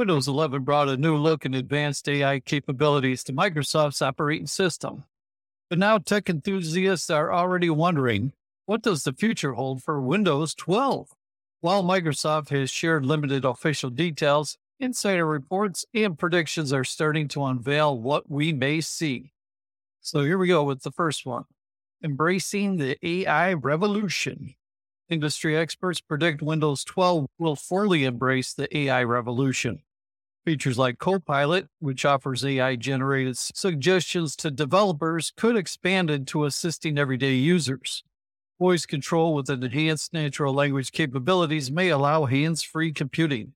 Windows 11 brought a new look and advanced AI capabilities to Microsoft's operating system. But now tech enthusiasts are already wondering what does the future hold for Windows 12? While Microsoft has shared limited official details, insider reports and predictions are starting to unveil what we may see. So here we go with the first one Embracing the AI revolution. Industry experts predict Windows 12 will fully embrace the AI revolution. Features like Copilot, which offers AI generated suggestions to developers, could expand into assisting everyday users. Voice control with enhanced natural language capabilities may allow hands free computing.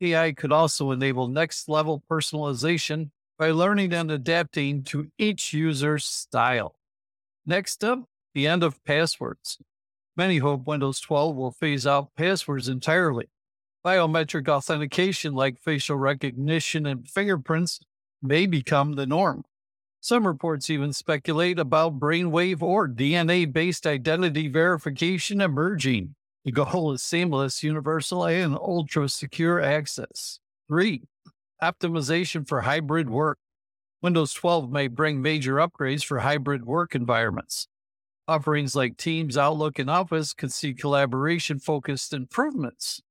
AI could also enable next level personalization by learning and adapting to each user's style. Next up, the end of passwords. Many hope Windows 12 will phase out passwords entirely. Biometric authentication like facial recognition and fingerprints may become the norm. Some reports even speculate about brainwave or DNA based identity verification emerging. The goal is seamless, universal, and ultra secure access. 3. Optimization for hybrid work. Windows 12 may bring major upgrades for hybrid work environments. Offerings like Teams, Outlook, and Office could see collaboration focused improvements.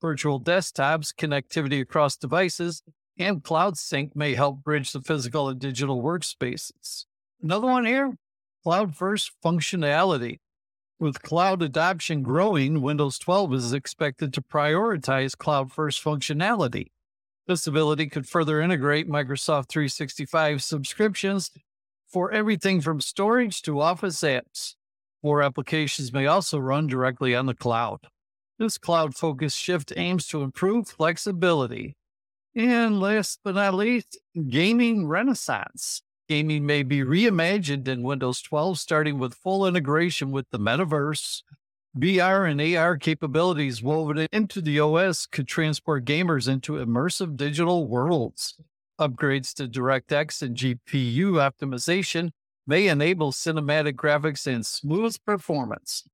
Virtual desktops, connectivity across devices, and Cloud Sync may help bridge the physical and digital workspaces. Another one here cloud first functionality. With cloud adoption growing, Windows 12 is expected to prioritize cloud first functionality. This ability could further integrate Microsoft 365 subscriptions for everything from storage to Office apps. More applications may also run directly on the cloud. This cloud focused shift aims to improve flexibility, and last but not least, gaming renaissance. Gaming may be reimagined in Windows 12, starting with full integration with the metaverse. VR and AR capabilities woven into the OS could transport gamers into immersive digital worlds. Upgrades to DirectX and GPU optimization may enable cinematic graphics and smooth performance.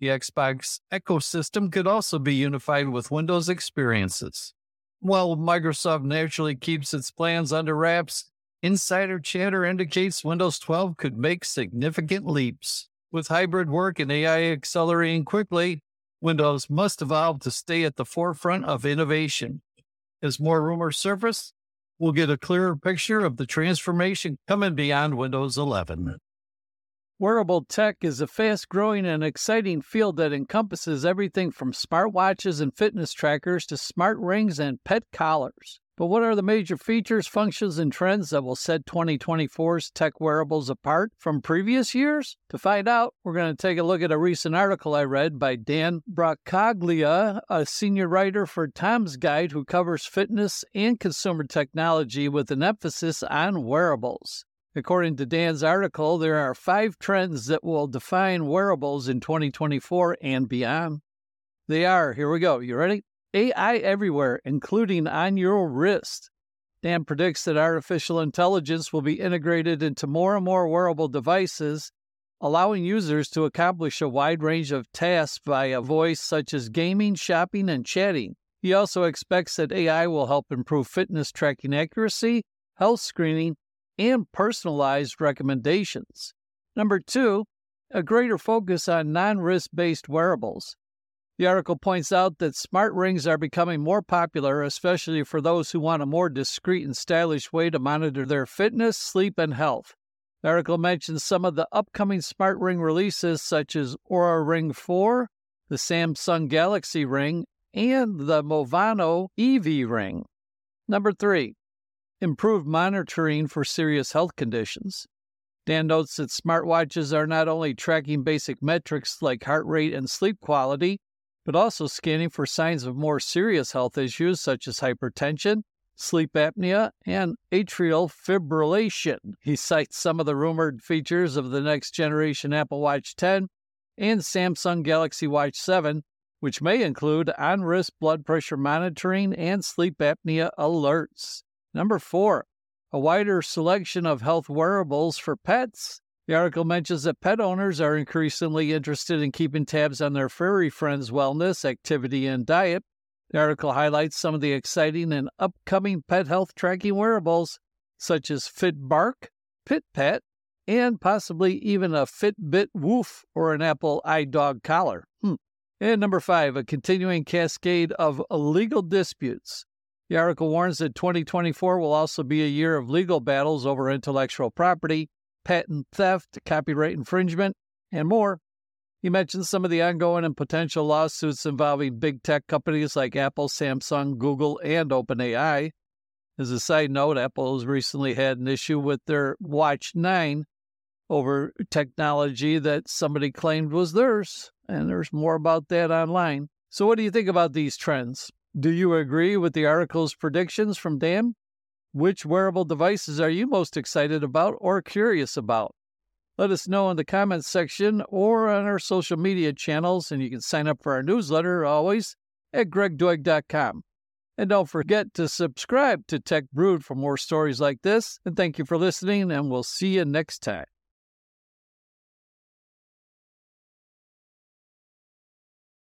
The Xbox ecosystem could also be unified with Windows experiences. While Microsoft naturally keeps its plans under wraps, insider chatter indicates Windows 12 could make significant leaps. With hybrid work and AI accelerating quickly, Windows must evolve to stay at the forefront of innovation. As more rumors surface, we'll get a clearer picture of the transformation coming beyond Windows 11. Wearable tech is a fast growing and exciting field that encompasses everything from smartwatches and fitness trackers to smart rings and pet collars. But what are the major features, functions, and trends that will set 2024's tech wearables apart from previous years? To find out, we're going to take a look at a recent article I read by Dan Bracaglia, a senior writer for Tom's Guide who covers fitness and consumer technology with an emphasis on wearables. According to Dan's article, there are five trends that will define wearables in 2024 and beyond. They are, here we go, you ready? AI everywhere, including on your wrist. Dan predicts that artificial intelligence will be integrated into more and more wearable devices, allowing users to accomplish a wide range of tasks via voice, such as gaming, shopping, and chatting. He also expects that AI will help improve fitness tracking accuracy, health screening, and personalized recommendations. Number two, a greater focus on non risk based wearables. The article points out that smart rings are becoming more popular, especially for those who want a more discreet and stylish way to monitor their fitness, sleep, and health. The article mentions some of the upcoming smart ring releases, such as Oura Ring 4, the Samsung Galaxy Ring, and the Movano Evie Ring. Number three, improved monitoring for serious health conditions. Dan notes that smartwatches are not only tracking basic metrics like heart rate and sleep quality, but also scanning for signs of more serious health issues such as hypertension, sleep apnea, and atrial fibrillation. He cites some of the rumored features of the next generation Apple Watch 10 and Samsung Galaxy Watch 7, which may include on wrist blood pressure monitoring and sleep apnea alerts. Number four, a wider selection of health wearables for pets. The article mentions that pet owners are increasingly interested in keeping tabs on their furry friends' wellness, activity, and diet. The article highlights some of the exciting and upcoming pet health tracking wearables, such as FitBark, FitPet, and possibly even a Fitbit Woof or an Apple iDog collar. Hmm. And number five, a continuing cascade of legal disputes. The article warns that 2024 will also be a year of legal battles over intellectual property, patent theft, copyright infringement, and more. He mentions some of the ongoing and potential lawsuits involving big tech companies like Apple, Samsung, Google, and OpenAI. As a side note, Apple has recently had an issue with their Watch 9 over technology that somebody claimed was theirs, and there's more about that online. So, what do you think about these trends? Do you agree with the article's predictions from Dan? Which wearable devices are you most excited about or curious about? Let us know in the comments section or on our social media channels, and you can sign up for our newsletter always at gregdoig.com. And don't forget to subscribe to Tech Brood for more stories like this. And thank you for listening, and we'll see you next time.